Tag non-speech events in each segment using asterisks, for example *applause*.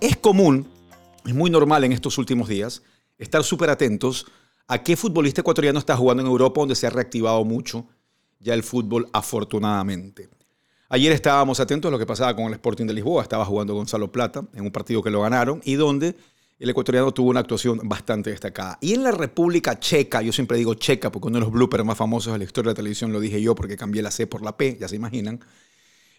Es común, es muy normal en estos últimos días, estar súper atentos a qué futbolista ecuatoriano está jugando en Europa, donde se ha reactivado mucho ya el fútbol, afortunadamente. Ayer estábamos atentos a lo que pasaba con el Sporting de Lisboa, estaba jugando Gonzalo Plata en un partido que lo ganaron y donde el ecuatoriano tuvo una actuación bastante destacada. Y en la República Checa, yo siempre digo checa porque uno de los bloopers más famosos de la historia de la televisión lo dije yo porque cambié la C por la P, ya se imaginan.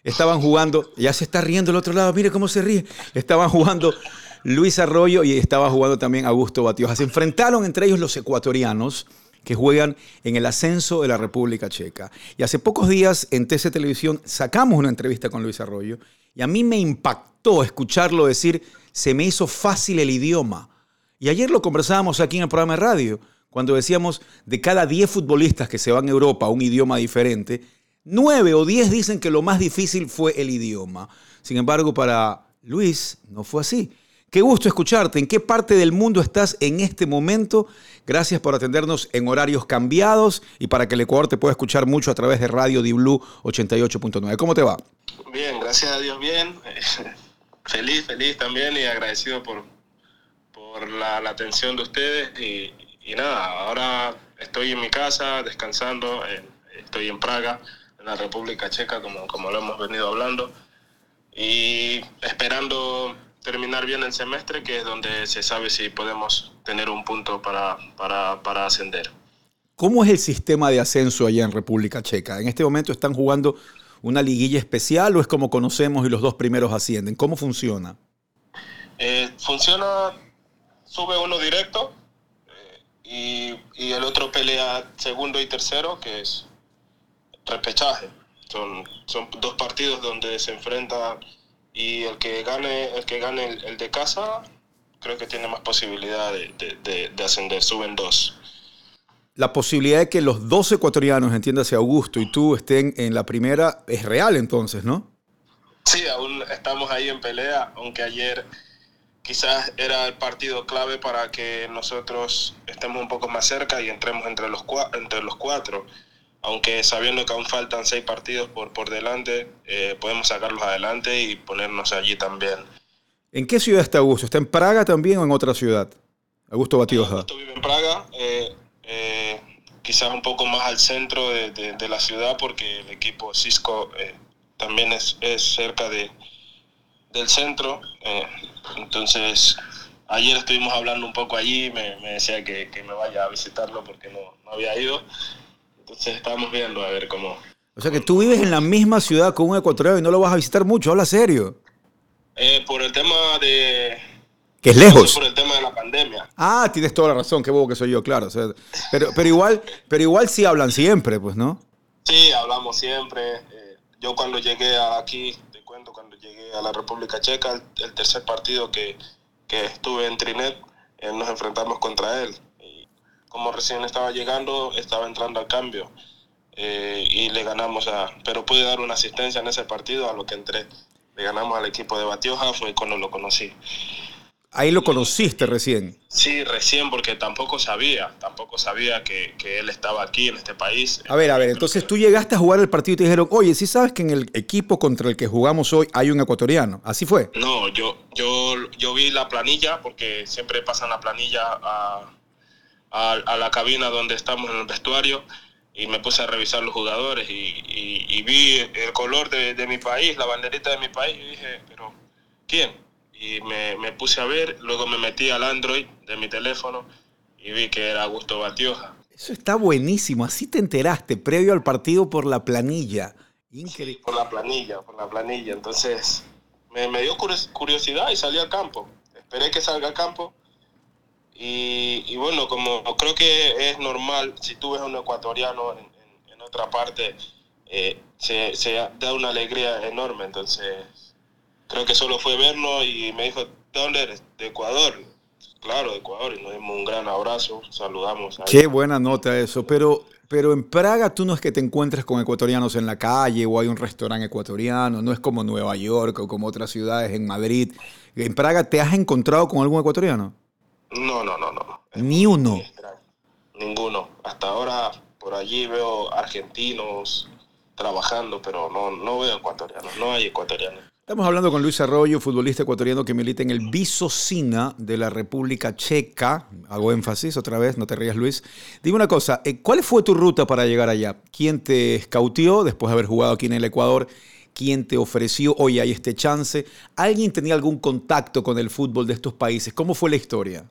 Estaban jugando, ya se está riendo el otro lado, mire cómo se ríe. Estaban jugando Luis Arroyo y estaba jugando también Augusto Batioja. Se enfrentaron entre ellos los ecuatorianos que juegan en el ascenso de la República Checa. Y hace pocos días en TC Televisión sacamos una entrevista con Luis Arroyo y a mí me impactó escucharlo decir, se me hizo fácil el idioma. Y ayer lo conversábamos aquí en el programa de radio, cuando decíamos de cada 10 futbolistas que se van a Europa a un idioma diferente, 9 o 10 dicen que lo más difícil fue el idioma. Sin embargo, para Luis no fue así. Qué gusto escucharte. ¿En qué parte del mundo estás en este momento? Gracias por atendernos en horarios cambiados y para que el Ecuador te pueda escuchar mucho a través de Radio Diblu 88.9. ¿Cómo te va? Bien, gracias a Dios, bien. Feliz, feliz también y agradecido por, por la, atención de ustedes. Y, nada, ahora estoy en mi casa descansando. estoy en Praga, en la República Checa, como, como lo hemos venido hablando. Y esperando terminar bien el semestre, que es donde se sabe si podemos tener un punto para, para, ascender. ¿Cómo es el sistema de ascenso allá en República Checa? ¿En este momento están jugando una liguilla especial o es como conocemos y los dos primeros ascienden? ¿Cómo funciona? Eh, funciona, sube uno directo eh, y, y, el otro pelea segundo y tercero, que es repechaje. Son, son dos partidos donde se enfrentan y el que gane el que gane el, de casa creo que tiene más posibilidad de, ascender, suben dos. La posibilidad de que los dos ecuatorianos, entiéndase Augusto y tú, estén en la primera es real entonces, ¿no? Sí, aún estamos ahí en pelea, aunque ayer quizás era el partido clave para que nosotros estemos un poco más cerca y entremos entre los, entre los cuatro aunque sabiendo que aún faltan seis partidos por, por delante, eh, podemos sacarlos adelante y ponernos allí también. ¿En qué ciudad está Augusto? ¿Está en Praga también o en otra ciudad? Augusto Batioja. Augusto vive en Praga, eh, eh, quizás un poco más al centro de, de, la ciudad porque el equipo Cisco también es, es, cerca de, del centro. entonces, ayer estuvimos hablando un poco allí, me, me decía que, que, me vaya a visitarlo porque no, no había ido. Entonces estamos viendo a ver cómo... O sea que tú vives en la misma ciudad con un ecuatoriano y no lo vas a visitar mucho, habla serio. Eh, por el tema de... Que es lejos. Por el tema de la pandemia. Ah, tienes toda la razón, qué bobo que soy yo, claro. pero, pero, igual, pero igual sí hablan siempre, pues, ¿no? Sí, hablamos siempre. Eh, yo cuando llegué aquí, te cuento, cuando llegué a la República Checa, el, tercer partido que, que, estuve en Trinet, eh, nos enfrentamos contra él como recién estaba llegando, estaba entrando al cambio eh, y le ganamos a, pero pude dar una asistencia en ese partido a lo que entré. Le ganamos al equipo de Batioja, fue cuando lo conocí. Ahí lo conociste recién. Sí, recién porque tampoco sabía, tampoco sabía que, que, él estaba aquí en este país. A ver, a ver, entonces tú llegaste a jugar el partido y te dijeron, oye, ¿sí sabes que en el equipo contra el que jugamos hoy hay un ecuatoriano? ¿Así fue? No, yo, yo, yo vi la planilla porque siempre pasan la planilla a, a, la cabina donde estamos en el vestuario y me puse a revisar los jugadores y, vi el color de, mi país, la banderita de mi país y dije, pero ¿quién? Y me, puse a ver, luego me metí al Android de mi teléfono y vi que era Augusto Batioja. Eso está buenísimo, así te enteraste, previo al partido por la planilla. Increíble. por la planilla, por la planilla. Entonces me, me dio curiosidad y salí al campo. Esperé que salga al campo y, bueno, como creo que es normal, si tú ves a un ecuatoriano en, otra parte, eh, se, da una alegría enorme. Entonces, creo que solo fue verlo y me dijo, ¿de dónde eres? De Ecuador. Claro, de Ecuador. Y nos dimos un gran abrazo, saludamos. Qué buena nota eso. Pero, pero en Praga tú no es que te encuentres con ecuatorianos en la calle o hay un restaurante ecuatoriano, no es como Nueva York o como otras ciudades en Madrid. ¿En Praga te has encontrado con algún ecuatoriano? No, no, no, no. Ni uno. Ninguno. Hasta ahora por allí veo argentinos, trabajando, pero no, no veo ecuatorianos, no hay ecuatorianos. Estamos hablando con Luis Arroyo, futbolista ecuatoriano que milita en el Visocina de la República Checa. Hago énfasis otra vez, no te rías Luis. Dime una cosa, eh, ¿cuál fue tu ruta para llegar allá? ¿Quién te escautió después de haber jugado aquí en el Ecuador? ¿Quién te ofreció, hoy hay este chance? ¿Alguien tenía algún contacto con el fútbol de estos países? ¿Cómo fue la historia?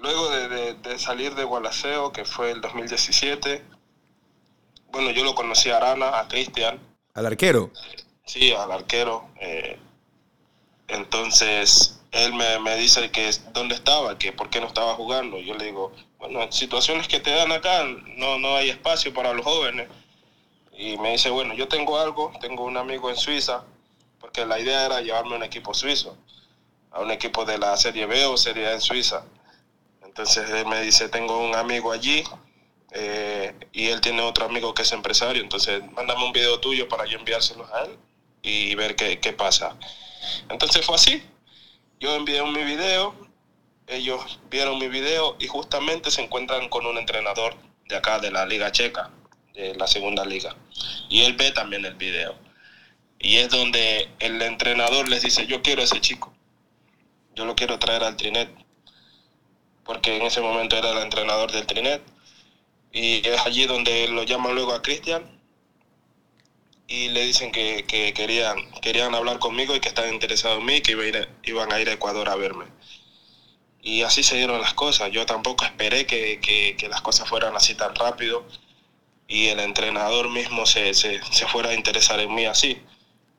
Luego de, salir de Gualaceo, que fue el 2017, bueno, yo lo conocí a Arana, a Cristian. ¿Al arquero? Sí, al arquero. Eh, entonces, él me, dice que dónde estaba, que por qué no estaba jugando. Yo le digo, bueno, en situaciones que te dan acá no, no hay espacio para los jóvenes. Y me dice, bueno, yo tengo algo, tengo un amigo en Suiza, porque la idea era llevarme a un equipo suizo, a un equipo de la Serie B o Serie A en Suiza. Entonces él me dice, tengo un amigo allí, eh, y él tiene otro amigo que es empresario, entonces mándame un video tuyo para yo enviárselos a él y ver qué, qué pasa. Entonces fue así. Yo envié mi video, ellos vieron mi video y justamente se encuentran con un entrenador de acá, de la Liga Checa, de la segunda liga. Y él ve también el video. Y es donde el entrenador les dice, yo quiero a ese chico. Yo lo quiero traer al Trinet. Porque en ese momento era el entrenador del Trinet. Y es allí donde lo llaman luego a Cristian y le dicen que, querían, querían hablar conmigo y que estaban interesados en mí y que iban a ir a Ecuador a verme. Y así se dieron las cosas. Yo tampoco esperé que, las cosas fueran así tan rápido y el entrenador mismo se, fuera a interesar en mí así.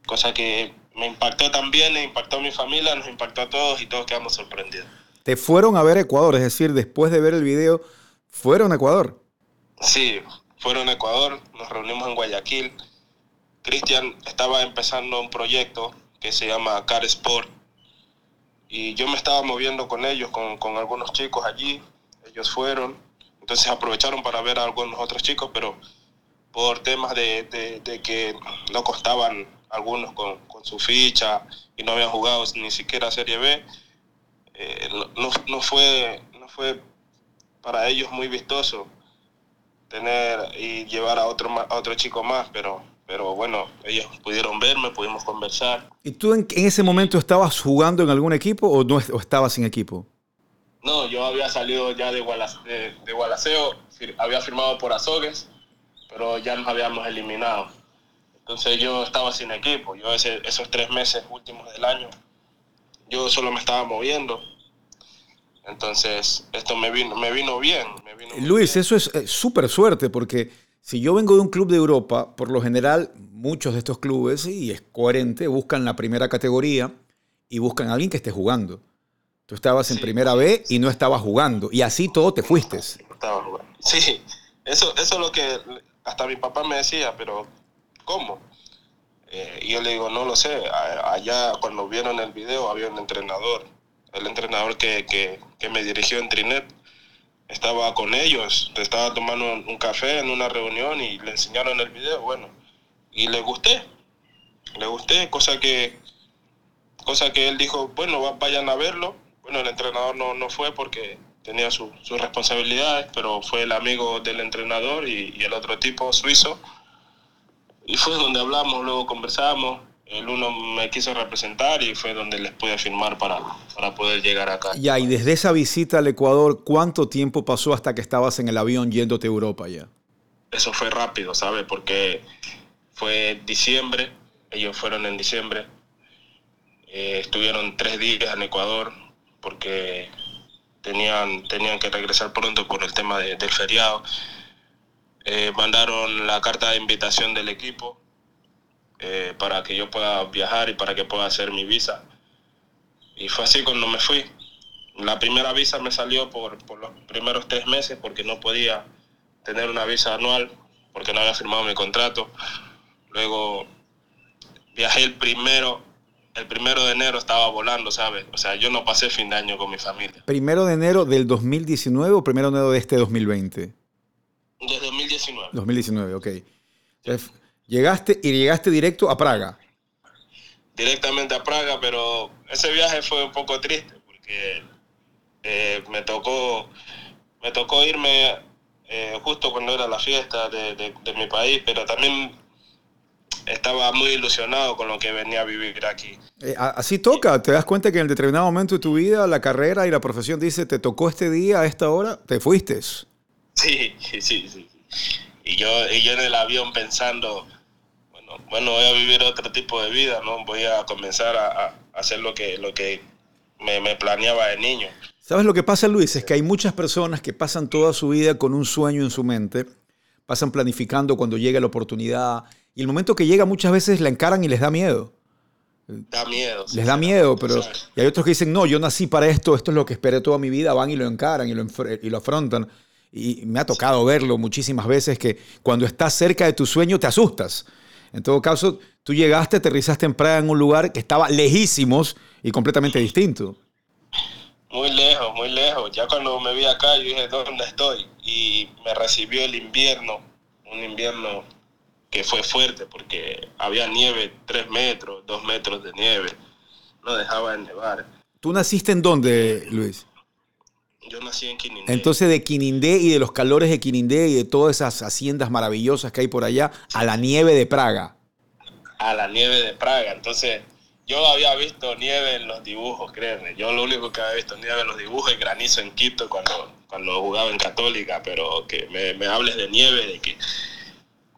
Cosa que me impactó también, me impactó a mi familia, nos impactó a todos y todos quedamos sorprendidos. Te fueron a ver Ecuador, es decir, después de ver el video, fueron a Ecuador. Sí, fueron a Ecuador, nos reunimos en Guayaquil Cristian estaba empezando un proyecto que se llama Car Sport. Y yo me estaba moviendo con ellos, con, algunos chicos allí, ellos fueron, entonces aprovecharon para ver a algunos otros chicos, pero por temas de, que no costaban algunos con, su ficha y no habían jugado ni siquiera Serie B, eh, no, fue, no fue para ellos muy vistoso tener y llevar a otro, a otro chico más, pero pero bueno, ellos pudieron verme, pudimos conversar. ¿Y tú en, ese momento estabas jugando en algún equipo o no estabas sin equipo? No, yo había salido ya de, de, Gualaceo, había firmado por Azogues, pero ya nos habíamos eliminado. Entonces yo estaba sin equipo. Yo esos tres meses últimos del año, yo solo me estaba moviendo. Entonces esto me vino, me vino bien. Luis, eso es súper suerte porque si yo vengo de un club de Europa, por lo general muchos de estos clubes, y es coherente, buscan la primera categoría y buscan a alguien que esté jugando. Tú estabas en primera B y no estabas jugando. Y así todo te fuiste. Sí, eso, eso es lo que hasta mi papá me decía, pero ¿cómo? Eh, y yo le digo, no lo sé. Allá cuando vieron el video había un entrenador, el entrenador que, que, que me dirigió en Trinet estaba con ellos, estaba tomando un café en una reunión y le enseñaron el video, bueno, y le gusté, le gusté, cosa que, cosa que él dijo, bueno, vayan a verlo. Bueno, el entrenador no, no fue porque tenía sus responsabilidades, pero fue el amigo del entrenador y el otro tipo suizo. Y fue donde hablamos, luego conversamos, el uno me quiso representar y fue donde les pude firmar para, para poder llegar acá. Ya, y desde esa visita al Ecuador, ¿cuánto tiempo pasó hasta que estabas en el avión yéndote a Europa ya? Eso fue rápido, ¿sabes? Porque fue diciembre, ellos fueron en diciembre, eh, estuvieron tres días en Ecuador porque tenían, tenían que regresar pronto por el tema del feriado. Eh, mandaron la carta de invitación del equipo eh, para que yo pueda viajar y para que pueda hacer mi visa. Y fue así cuando me fui. La primera visa me salió por, por los primeros tres meses porque no podía tener una visa anual porque no había firmado mi contrato. Luego viajé el primero, el primero de enero estaba volando, ¿sabes? O sea, yo no pasé fin de año con mi familia. ¿Primero de enero del 2019 o primero de enero de este 2020? De 2019. 2019, ok. Llegaste y llegaste directo a Praga. Directamente a Praga, pero ese viaje fue un poco triste porque eh, me tocó me tocó irme eh, justo cuando era la fiesta de, mi país, pero también estaba muy ilusionado con lo que venía a vivir aquí. Eh, así toca, te das cuenta que en determinado momento de tu vida la carrera y la profesión dice, te tocó este día a esta hora, te fuiste. Sí, *laughs* sí, sí. Y yo, y yo en el avión pensando, bueno, voy a vivir otro tipo de vida, ¿no? Voy a comenzar a, hacer lo que, lo que me, me planeaba de niño. ¿Sabes lo que pasa, Luis? Es que hay muchas personas que pasan toda su vida con un sueño en su mente, pasan planificando cuando llega la oportunidad, y el momento que llega muchas veces la encaran y les da miedo. Da miedo. Les da miedo, pero y hay otros que dicen, no, yo nací para esto, esto es lo que esperé toda mi vida, van y lo encaran y lo, y lo afrontan. Y me ha tocado verlo muchísimas veces que cuando estás cerca de tu sueño te asustas. En todo caso, tú llegaste, aterrizaste en Praga en un lugar que estaba lejísimos y completamente distinto. Muy lejos, muy lejos. Ya cuando me vi acá, yo dije, ¿dónde estoy? Y me recibió el invierno, un invierno que fue fuerte porque había nieve, tres metros, dos metros de nieve. No dejaba de nevar. ¿Tú naciste en dónde, Luis? Yo nací en Quinindé. Entonces de Quinindé y de los calores de Quinindé y de todas esas haciendas maravillosas que hay por allá, a la nieve de Praga. A la nieve de Praga. Entonces yo había visto nieve en los dibujos, créeme. Yo lo único que había visto nieve en los dibujos y granizo en Quito cuando, cuando jugaba en Católica, pero que me, me hables de nieve, de que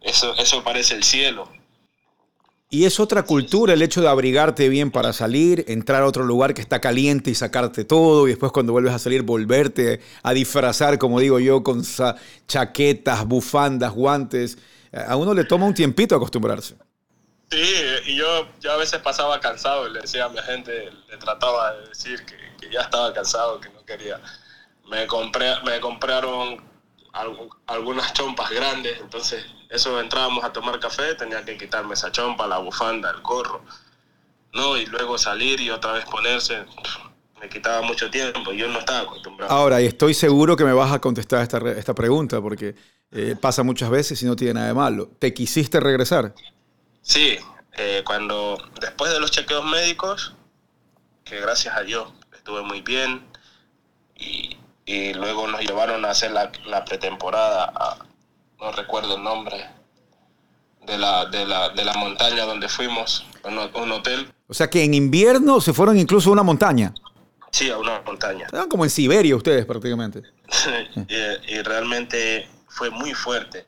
eso, eso parece el cielo. Y es otra cultura el hecho de abrigarte bien para salir, entrar a otro lugar que está caliente y sacarte todo, y después cuando vuelves a salir volverte a disfrazar, como digo yo, con chaquetas, bufandas, guantes. A uno le toma un tiempito acostumbrarse. Sí, y yo, yo a veces pasaba cansado y le decía a mi gente, le trataba de decir que, ya estaba cansado, que no quería. Me, compré, me compraron algunas chompas grandes, entonces eso entrábamos a tomar café, tenía que quitarme esa chompa, la bufanda, el gorro, ¿no? Y luego salir y otra vez ponerse, me quitaba mucho tiempo y yo no estaba acostumbrado. Ahora, y estoy seguro que me vas a contestar esta, esta pregunta, porque eh, pasa muchas veces y no tiene nada de malo. ¿Te quisiste regresar? Sí, eh, cuando, después de los chequeos médicos, que gracias a Dios estuve muy bien, y, y luego nos llevaron a hacer la, la pretemporada a, no recuerdo el nombre, de la, de la, de la montaña donde fuimos, a un hotel. O sea que en invierno se fueron incluso a una montaña. Sí, a una montaña. Estaban como en Siberia ustedes prácticamente. *laughs* y, realmente fue muy fuerte,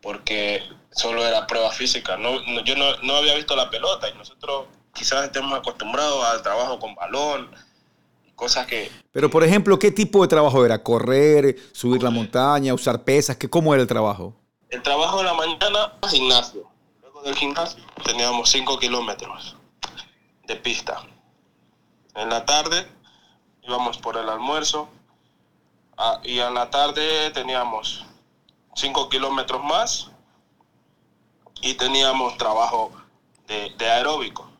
porque solo era prueba física. No, yo no, no había visto la pelota y nosotros quizás estemos acostumbrados al trabajo con balón, cosas que... Pero, por ejemplo, ¿qué tipo de trabajo era? ¿Correr, subir la montaña, usar pesas? ¿Qué, ¿Cómo era el trabajo? El trabajo de la mañana, gimnasio. Luego del gimnasio teníamos 5 kilómetros de pista. En la tarde íbamos por el almuerzo ah, y en la tarde teníamos 5 kilómetros más y teníamos trabajo de, de aeróbico.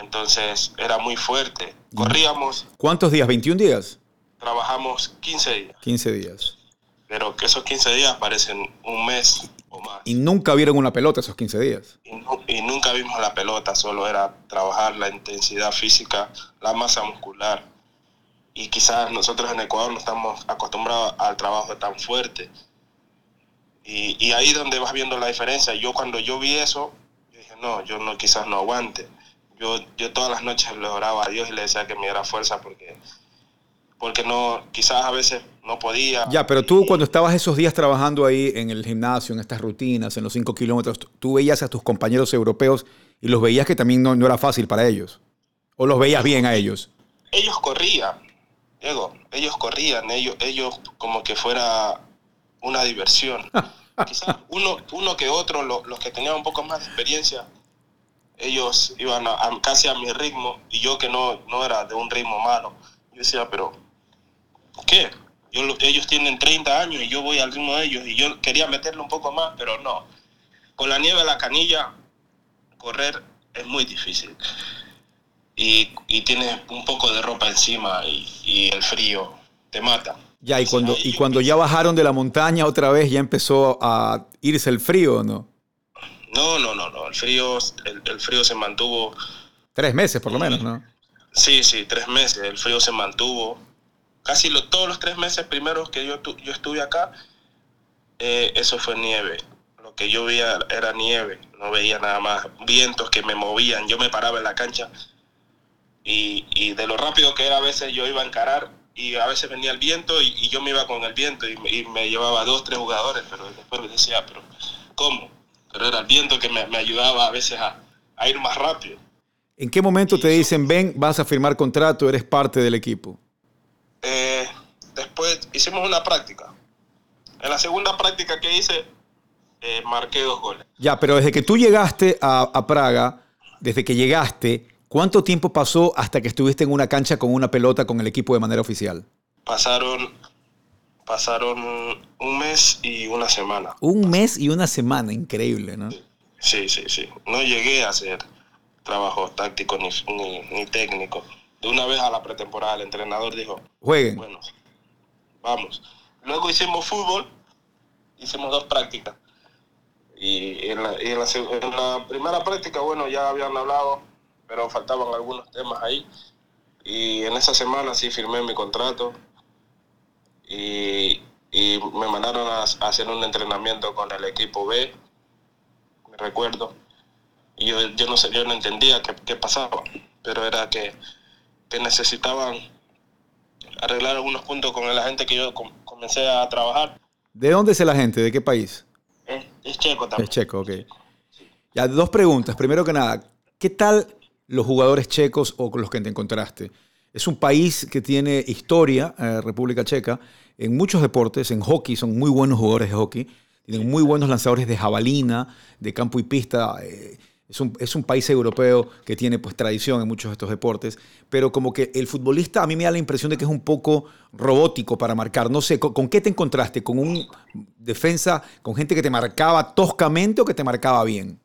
Entonces era muy fuerte. Corríamos. ¿Cuántos días? ¿21 días? Trabajamos 15 días. 15 días. Pero que esos 15 días parecen un mes o más. ¿Y nunca vieron una pelota esos 15 días? Y, nunca vimos la pelota, solo era trabajar la intensidad física, la masa muscular. Y quizás nosotros en Ecuador no estamos acostumbrados al trabajo tan fuerte. Y, y ahí donde vas viendo la diferencia. Yo cuando yo vi eso, yo dije, no, yo no quizás no aguante yo, yo todas las noches le oraba a Dios y le decía que me diera fuerza porque, porque no, quizás a veces no podía. Ya, pero tú cuando estabas esos días trabajando ahí en el gimnasio, en estas rutinas, en los cinco kilómetros, tú veías a tus compañeros europeos y los veías que también no, no era fácil para ellos. ¿O los veías bien a ellos? Ellos corrían, Diego, ellos corrían, ellos, ellos como que fuera una diversión. *laughs* Quizás uno, uno que otro, los que tenían un poco más de experiencia, ellos iban a, casi a mi ritmo y yo que no, no era de un ritmo malo. Yo decía, pero ¿qué? Yo, ellos tienen 30 años y yo voy al ritmo de ellos y yo quería meterle un poco más, pero no. Con la nieve a la canilla, correr es muy difícil. Y, y tienes un poco de ropa encima y, y el frío te mata. Ya, y cuando, y cuando ya bajaron de la montaña otra vez, ya empezó a irse el frío, ¿no? No, no, no, no. El frío, el, frío se mantuvo. Tres meses por lo menos, ¿no? Sí, sí, tres meses. El frío se mantuvo. Casi todos los tres meses primeros que yo, yo estuve acá, eh, eso fue nieve. Lo que yo veía era nieve, no veía nada más, vientos que me movían, yo me paraba en la cancha y, y de lo rápido que era a veces yo iba a encarar y a veces venía el viento y, yo me iba con el viento y me, llevaba dos, tres jugadores, pero después me decía, pero ¿cómo? Pero era el viento que me, ayudaba a veces a, a, ir más rápido. ¿En qué momento te dicen, ven, vas a firmar contrato, eres parte del equipo? Eh, después hicimos una práctica. En la segunda práctica que hice, eh, marqué dos goles. Ya, pero desde que tú llegaste a, a Praga, desde que llegaste, ¿Cuánto tiempo pasó hasta que estuviste en una cancha con una pelota con el equipo de manera oficial? Pasaron, pasaron un mes y una semana. Un mes y una semana, increíble, ¿no? Sí, sí, sí. No llegué a hacer trabajo táctico ni, ni, técnico. De una vez a la pretemporada el entrenador dijo, jueguen. Bueno, vamos. Luego hicimos fútbol, hicimos dos prácticas. Y en la, en la primera práctica, bueno, ya habían hablado pero faltaban algunos temas ahí. Y en esa semana sí firmé mi contrato y, me mandaron a, hacer un entrenamiento con el equipo B, me recuerdo. Y yo, yo no sé, yo no entendía qué, qué pasaba, pero era que, que, necesitaban arreglar algunos puntos con la gente que yo comencé a trabajar. ¿De dónde es la gente? ¿De qué país? Es, checo también. Es checo, ok. Ya, dos preguntas. Primero que nada, ¿qué tal los jugadores checos o con los que te encontraste. Es un país que tiene historia, eh, República Checa, en muchos deportes, en hockey, son muy buenos jugadores de hockey, tienen muy buenos lanzadores de jabalina, de campo y pista. Eh, es, un, es, un, país europeo que tiene pues tradición en muchos de estos deportes, pero como que el futbolista a mí me da la impresión de que es un poco robótico para marcar. No sé, ¿con, qué te encontraste? ¿Con un defensa, con gente que te marcaba toscamente o que te marcaba bien?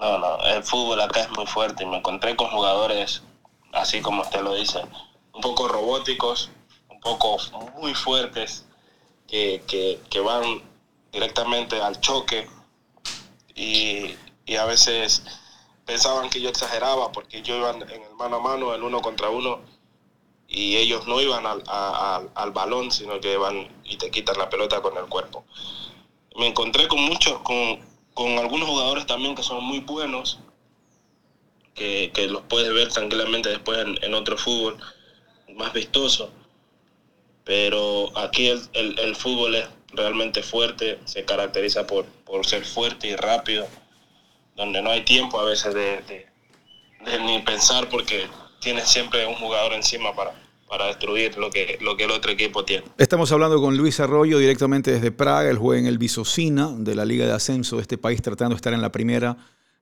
No, no, el fútbol acá es muy fuerte me encontré con jugadores, así como usted lo dice, un poco robóticos, un poco muy fuertes, que, van directamente al choque y, a veces pensaban que yo exageraba porque yo iba en el mano a mano, el uno contra uno, y ellos no iban al, al balón, sino que iban y te quitan la pelota con el cuerpo. Me encontré con muchos, con, con algunos jugadores también que son muy buenos, que, los puedes ver tranquilamente después en, otro fútbol más vistoso. Pero aquí el, fútbol es realmente fuerte, se caracteriza por, por, ser fuerte y rápido, donde no hay tiempo a veces de, de ni pensar porque tienes siempre un jugador encima para, para destruir lo que, lo que el otro equipo tiene. Estamos hablando con Luis Arroyo directamente desde Praga, el juega en el Visocina de la Liga de Ascenso de este país, tratando de estar en la primera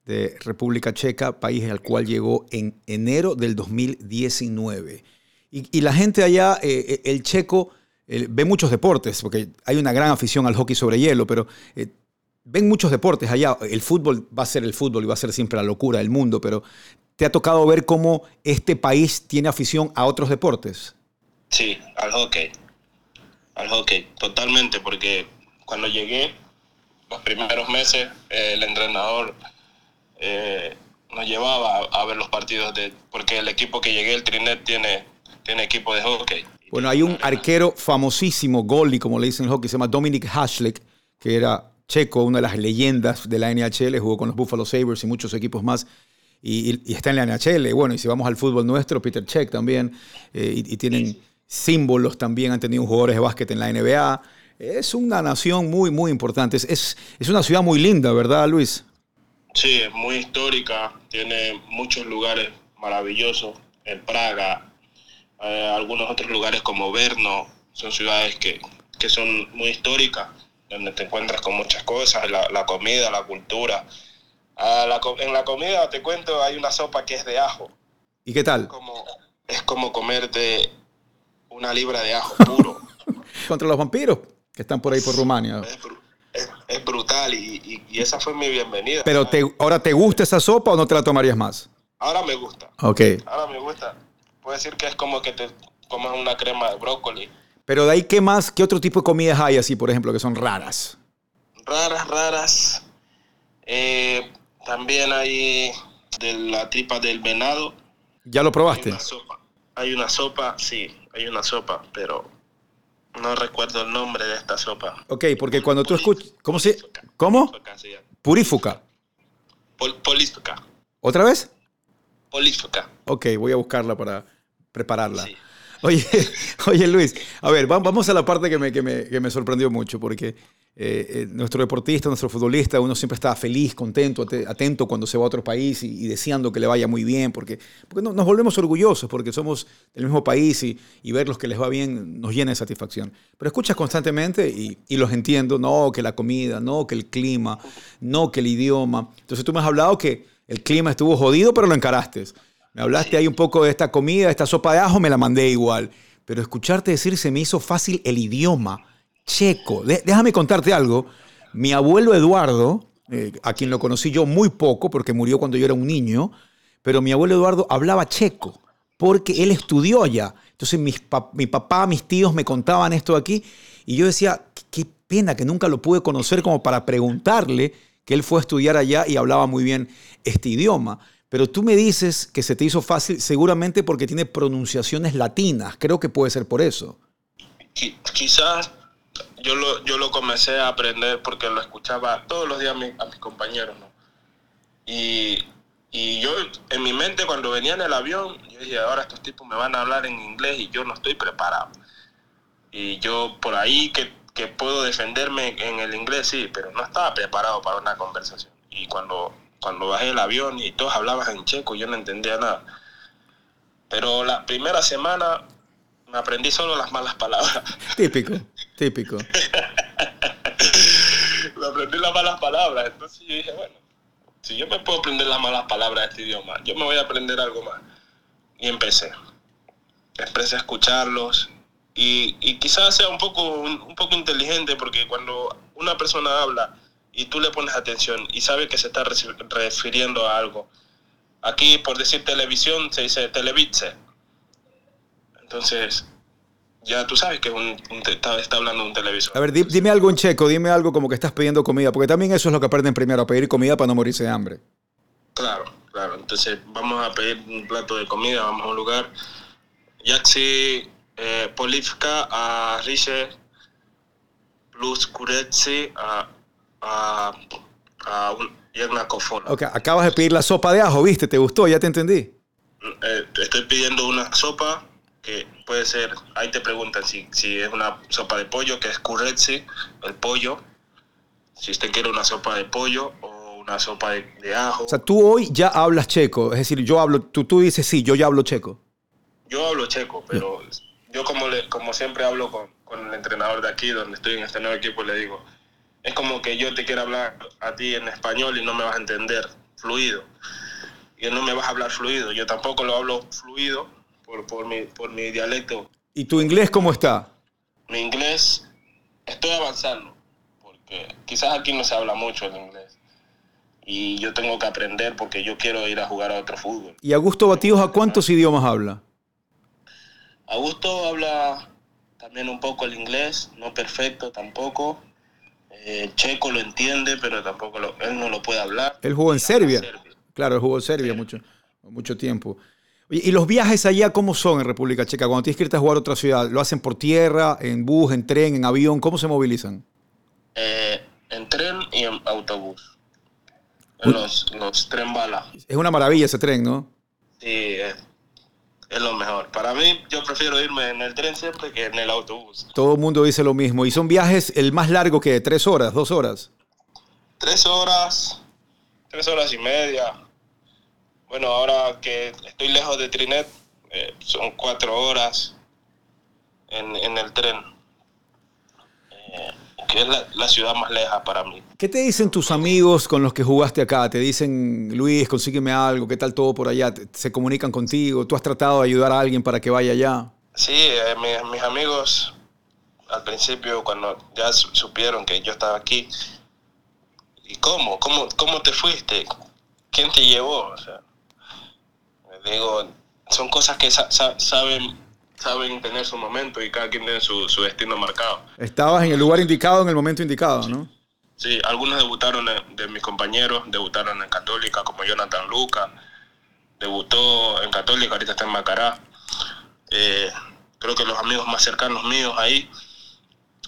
de República Checa, país al cual llegó en enero del 2019. Y, la gente allá, eh, eh, el checo, ve muchos deportes, porque hay una gran afición al hockey sobre hielo, pero eh, ven muchos deportes allá. El fútbol va a ser el fútbol y va a ser siempre la locura del mundo, pero ¿Te ha tocado ver cómo este país tiene afición a otros deportes? Sí, al hockey. Al hockey, totalmente, porque cuando llegué, los primeros meses, eh, el entrenador eh, nos llevaba a, ver los partidos de. Porque el equipo que llegué, el Trinet, tiene, tiene equipo de hockey. Bueno, hay un arquero famosísimo, goalie, como le dicen en hockey, se llama Dominic Haslick, que era checo, una de las leyendas de la NHL, jugó con los Buffalo Sabres y muchos equipos más y, está en la NHL. Bueno, y si vamos al fútbol nuestro, Peter Check también, eh, y, tienen símbolos también, han tenido jugadores de básquet en la NBA. Es una nación muy, muy importante. Es, es, una ciudad muy linda, ¿verdad, Luis? Sí, es muy histórica, tiene muchos lugares maravillosos. En Praga, eh, algunos otros lugares como Berno, son ciudades que, que, son muy históricas, donde te encuentras con muchas cosas, la, la comida, la cultura en la comida, te cuento, hay una sopa que es de ajo. ¿Y qué tal? Como, es como comerte una libra de ajo *laughs* puro. Contra los vampiros que están por ahí por Rumania. Es, brutal y, esa fue mi bienvenida. Pero te, ahora, ¿te gusta esa sopa o no te la tomarías más? Ahora me gusta. Ok. Ahora me gusta. Puedo decir que es como que te comas una crema de brócoli. Pero de ahí, ¿qué más? ¿Qué otro tipo de comidas hay así, por ejemplo, que son raras? Raras, raras. Eh, también hay de la tripa del venado. ¿Ya lo probaste? Hay una sopa, hay una sopa sí, hay una sopa, pero no recuerdo el nombre de esta sopa. Ok, porque cuando tú escuchas... ¿Cómo se...? ¿Cómo? Purífuca. Pol polífuca. ¿Otra vez? Polífuca. Ok, voy a buscarla para prepararla. Oye, *laughs* oye, Luis, a ver, vamos a la parte que me, que me, que me sorprendió mucho, porque eh, eh, nuestro deportista, nuestro futbolista, uno siempre está feliz, contento, atento cuando se va a otro país y, deseando que le vaya muy bien, porque, porque nos volvemos orgullosos, porque somos del mismo país y, y, ver los que les va bien nos llena de satisfacción. Pero escuchas constantemente y, y, los entiendo, no, que la comida, no, que el clima, no, que el idioma. Entonces tú me has hablado que el clima estuvo jodido, pero lo encaraste. Me hablaste ahí un poco de esta comida, esta sopa de ajo, me la mandé igual. Pero escucharte decir se me hizo fácil el idioma checo. déjame contarte algo. Mi abuelo Eduardo, eh, a quien lo conocí yo muy poco porque murió cuando yo era un niño, pero mi abuelo Eduardo hablaba checo porque él estudió allá. Entonces mi papá, mis tíos me contaban esto aquí y yo decía, qué pena que nunca lo pude conocer como para preguntarle que él fue a estudiar allá y hablaba muy bien este idioma. Pero tú me dices que se te hizo fácil seguramente porque tiene pronunciaciones latinas. Creo que puede ser por eso. Quizás yo lo, yo lo comencé a aprender porque lo escuchaba todos los días a, mis compañeros. Y, y, yo, en mi mente, cuando venía en el avión, yo dije, ahora estos tipos me van a hablar en inglés y yo no estoy preparado. Y yo por ahí que, que puedo defenderme en el inglés, sí, pero no estaba preparado para una conversación. Y cuando, cuando bajé el avión y todos hablaban en checo, yo no entendía nada. Pero la primera semana me aprendí solo las malas palabras. Típico, típico. *laughs* me aprendí las malas palabras. Entonces yo dije, bueno, si yo me puedo aprender las malas palabras de este idioma, yo me voy a aprender algo más. Y empecé. Empecé a escucharlos. Y, y quizás sea un poco, un, poco inteligente porque cuando una persona habla y tú le pones atención y sabe que se está refiriendo a algo, aquí por decir televisión se dice televitse entonces, ya tú sabes que un, está, hablando un televisor. A ver, dime algo en checo, dime algo como que estás pidiendo comida, porque también eso es lo que aprenden primero, a pedir comida para no morirse de hambre. Claro, claro. Entonces, vamos a pedir un plato de comida, vamos a un lugar. Yaksi eh, polivka a riche plus kuretsi a, a, a. Ok, acabas de pedir la sopa de ajo, ¿viste? ¿Te gustó? Ya te entendí. Eh, estoy pidiendo una sopa que puede ser, ahí te preguntan si, si es una sopa de pollo, que es curretzi, el pollo, si usted quiere una sopa de pollo o una sopa de, ajo. O sea, tú hoy ya hablas checo, es decir, yo hablo, tú, tú dices sí, yo ya hablo checo. Yo hablo checo, pero yo como, le, como siempre hablo con, con el entrenador de aquí, donde estoy en este nuevo equipo, le digo, es como que yo te quiero hablar a ti en español y no me vas a entender fluido. Y no me vas a hablar fluido. Yo tampoco lo hablo fluido, por, por, mi, por mi dialecto. ¿Y tu inglés cómo está? Mi inglés, estoy avanzando, porque quizás aquí no se habla mucho el inglés. Y yo tengo que aprender porque yo quiero ir a jugar a otro fútbol. ¿Y Augusto Batidos a cuántos idiomas habla? Augusto habla también un poco el inglés, no perfecto tampoco. Eh, checo lo entiende, pero tampoco él no lo puede hablar. Él jugó en Serbia. Claro, él jugó en Serbia mucho, mucho tiempo. ¿Y los viajes allá cómo son en República Checa? Cuando tienes que irte a jugar a otra ciudad, ¿lo hacen por tierra, en bus, en tren, en avión? ¿Cómo se movilizan? Eh, en tren y en autobús. los, los tren bala. Es una maravilla ese tren, ¿no? Sí, es, lo mejor. Para mí, yo prefiero irme en el tren siempre que en el autobús. Todo el mundo dice lo mismo. ¿Y son viajes el más largo que tres horas, dos horas? Tres horas, tres horas y media bueno, ahora que estoy lejos de Trinet, eh, son cuatro horas en, el tren, eh, que es la, ciudad más leja para mí. ¿Qué te dicen tus amigos con los que jugaste acá? ¿Te dicen, Luis, consígueme algo? ¿Qué tal todo por allá? ¿Se comunican contigo? ¿Tú has tratado de ayudar a alguien para que vaya allá? Sí, eh, mis, amigos al principio cuando ya supieron que yo estaba aquí, ¿y cómo? ¿Cómo, cómo te fuiste? ¿Quién te llevó? O sea, digo, son cosas que saben saben tener su momento y cada quien tiene su, destino marcado. Estabas en el lugar indicado en el momento indicado, ¿no? Sí, algunos debutaron de, mis compañeros, debutaron en Católica, como Jonathan Luca, debutó en Católica, ahorita está en Macará. Eh, creo que los amigos más cercanos míos ahí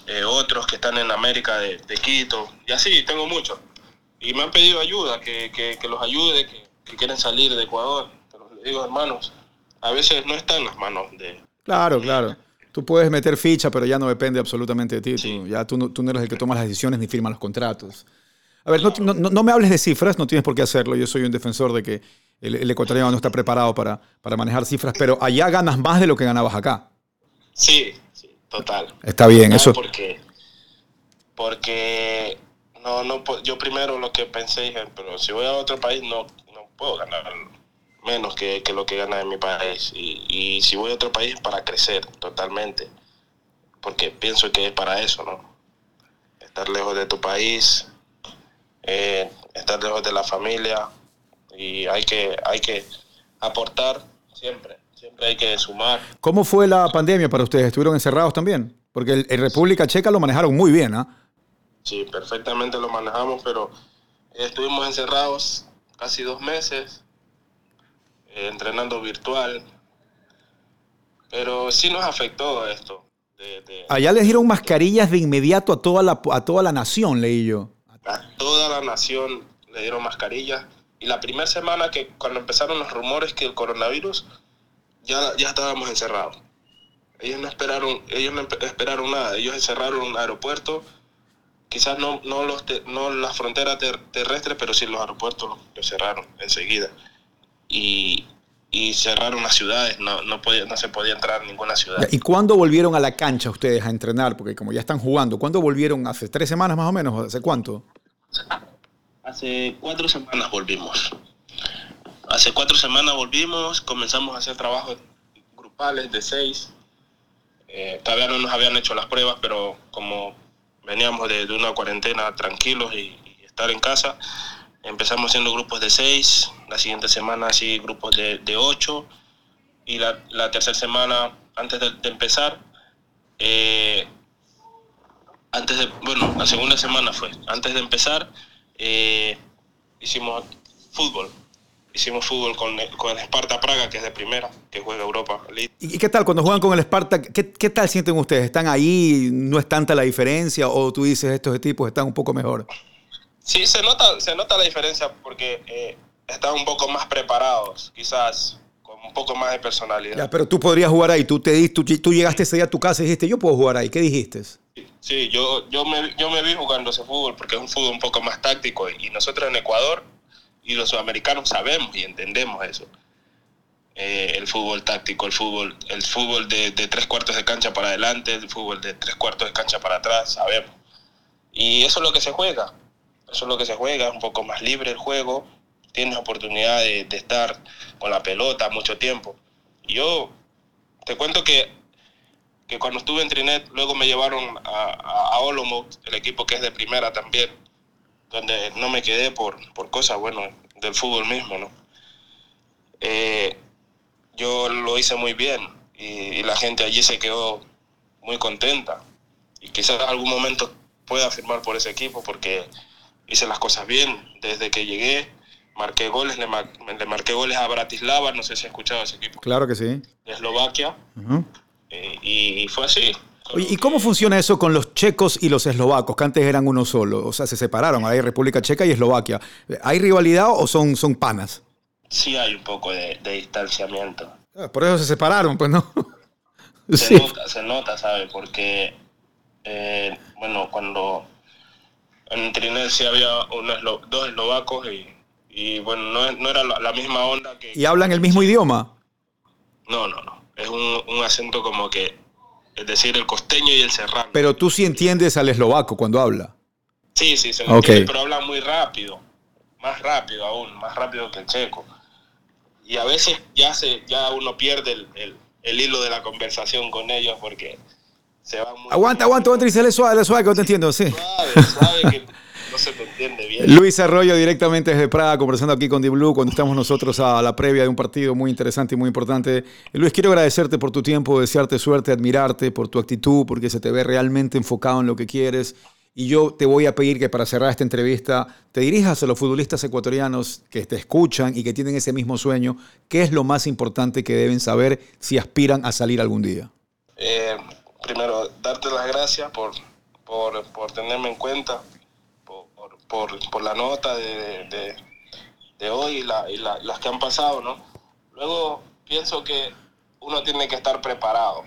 eh, otros que están en América de, Quito, y así, tengo muchos. Y me han pedido ayuda, que, que, los ayude, que, quieren salir de Ecuador. Les digo, hermanos, a veces no está en las manos de... Claro, claro. Tú puedes meter ficha, pero ya no depende absolutamente de ti. Tú, ya tú no, tú no eres el que toma las decisiones ni firma los contratos. A ver, no, no, me hables de cifras, no tienes por qué hacerlo. Yo soy un defensor de que el, ecuatoriano no está preparado para, para, manejar cifras, pero allá ganas más de lo que ganabas acá. Sí, sí, total. Está bien, eso. Porque, porque no, no, yo primero lo que pensé, dije, pero si voy a otro país no, no puedo ganar menos que, que, lo que gana en mi país. Y, y si voy a otro país es para crecer totalmente, porque pienso que es para eso, ¿no? Estar lejos de tu país, eh, estar lejos de la familia y hay que, hay que aportar siempre, siempre hay que sumar. ¿Cómo fue la pandemia para ustedes? ¿Estuvieron encerrados también? Porque en República Checa lo manejaron muy bien, ¿ah? Sí, perfectamente lo manejamos, pero estuvimos encerrados casi dos meses, eh, entrenando virtual, pero sí nos afectó esto. Allá les dieron mascarillas de inmediato a toda la, a toda la nación, leí yo a toda la nación le dieron mascarillas. Y la primera semana que cuando empezaron los rumores que el coronavirus, ya, ya estábamos encerrados. Ellos no esperaron, ellos no esperaron nada. Ellos encerraron un aeropuerto, quizás no, no, los no las fronteras terrestres, pero sí los aeropuertos los, cerraron enseguida. Y, y cerraron las ciudades, no, no, podía, no se podía entrar en ninguna ciudad. ¿Y cuándo volvieron a la cancha ustedes a entrenar? Porque como ya están jugando, ¿cuándo volvieron? ¿Hace tres semanas más o menos? ¿Hace cuánto? Hace cuatro semanas volvimos. Hace cuatro semanas volvimos, comenzamos a hacer trabajos grupales de seis. Eh, todavía no nos habían hecho las pruebas, pero como veníamos de, una cuarentena tranquilos y, estar en casa, empezamos haciendo grupos de seis. La siguiente semana sí grupos de, ocho. Y la, tercera semana, antes de, empezar, eh, antes de, bueno, la segunda semana fue, antes de empezar, eh, hicimos fútbol. Hicimos fútbol con, con el Sparta Praga, que es de primera, que juega Europa. ¿Y qué tal cuando juegan con el Sparta? ¿Qué, ¿Qué, tal sienten ustedes? ¿Están ahí? ¿No es tanta la diferencia? ¿O tú dices estos equipos están un poco mejor? Sí, se nota, se nota la diferencia porque eh, están un poco más preparados, quizás con un poco más de personalidad. Ya, pero tú podrías jugar ahí. Tú, te, tú, tú llegaste ese día a tu casa y dijiste, yo puedo jugar ahí. ¿Qué dijiste? Sí, yo, yo, me, yo me vi jugando ese fútbol porque es un fútbol un poco más táctico y nosotros en Ecuador y los sudamericanos sabemos y entendemos eso. Eh, el fútbol táctico, el fútbol, el fútbol de, tres cuartos de cancha para adelante, el fútbol de tres cuartos de cancha para atrás, sabemos. Y eso es lo que se juega, eso es lo que se juega, es un poco más libre el juego, tienes oportunidad de, estar con la pelota mucho tiempo. Yo te cuento que que cuando estuve en Trinet, luego me llevaron a, a, Olomouc, el equipo que es de primera también, donde no me quedé por, por cosas, bueno, del fútbol mismo, ¿no? Eh, yo lo hice muy bien y, la gente allí se quedó muy contenta y quizás algún momento pueda firmar por ese equipo porque hice las cosas bien desde que llegué marqué goles, le, marqué goles a Bratislava, no sé si has escuchado ese equipo. Claro que sí. De Eslovaquia. Eh, y fue así. ¿Y cómo funciona eso con los checos y los eslovacos, que antes eran uno solo? O sea, se separaron, hay República Checa y Eslovaquia. ¿Hay rivalidad o son, son panas? Sí hay un poco de, distanciamiento. Ah, por eso se separaron, pues no. *laughs* Se nota, se nota, ¿sabe? Porque, eh, bueno, cuando en Trinidad sí había dos eslovacos y, bueno, no, era la, la, misma onda que... ¿Y hablan el mismo idioma? No, no, no es un, acento como que, es decir, el costeño y el serrano. Pero tú sí entiendes al eslovaco cuando habla. Sí, sí, se entiende, pero habla muy rápido, más rápido aún, más rápido que el checo. Y a veces ya, se, ya uno pierde el, hilo de la conversación con ellos porque se van muy... Aguanta, aguanta, aguanta, y se le suave, le suave, que no te entiendo, sí. Suave, suave, que no se te entiende bien. *laughs* Luis Arroyo directamente desde Praga, conversando aquí con Di Blue cuando estamos nosotros a la previa de un partido muy interesante y muy importante. Luis, quiero agradecerte por tu tiempo, desearte suerte, admirarte por tu actitud, porque se te ve realmente enfocado en lo que quieres. Y yo te voy a pedir que para cerrar esta entrevista te dirijas a los futbolistas ecuatorianos que te escuchan y que tienen ese mismo sueño. ¿Qué es lo más importante que deben saber si aspiran a salir algún día? Eh, primero, darte las gracias por por, por tenerme en cuenta, por, por, la nota de, hoy y, la, y las que han pasado, ¿no? Luego pienso que uno tiene que estar preparado.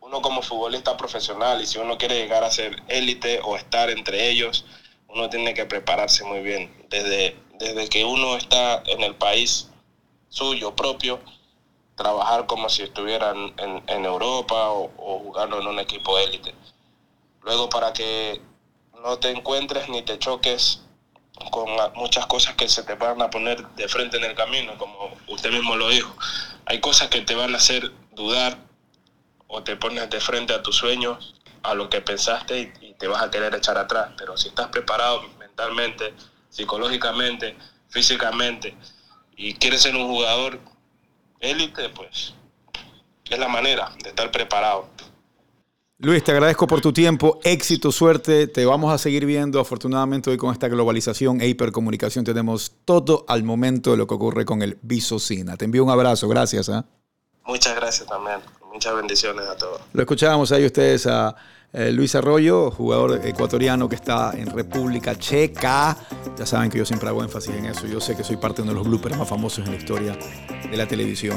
Uno como futbolista profesional y si uno quiere llegar a ser élite o estar entre ellos, uno tiene que prepararse muy bien. Desde, desde que uno está en el país suyo propio, trabajar como si estuvieran en, en Europa o, o, jugando en un equipo élite. Luego para que no te encuentres ni te choques con muchas cosas que se te van a poner de frente en el camino, como usted mismo lo dijo. Hay cosas que te van a hacer dudar o te pones de frente a tus sueños, a lo que pensaste y, te vas a querer echar atrás. Pero si estás preparado mentalmente, psicológicamente, físicamente y quieres ser un jugador élite, pues es la manera de estar preparado. Luis, te agradezco por tu tiempo, éxito, suerte, te vamos a seguir viendo. Afortunadamente hoy con esta globalización e hipercomunicación tenemos todo al momento de lo que ocurre con el Visocina. Te envío un abrazo, gracias. ¿eh? Muchas gracias también, muchas bendiciones a todos. Lo escuchábamos ahí ustedes a eh, Luis Arroyo, jugador ecuatoriano que está en República Checa. Ya saben que yo siempre hago énfasis en eso, yo sé que soy parte de uno de los bloopers más famosos en la historia de la televisión.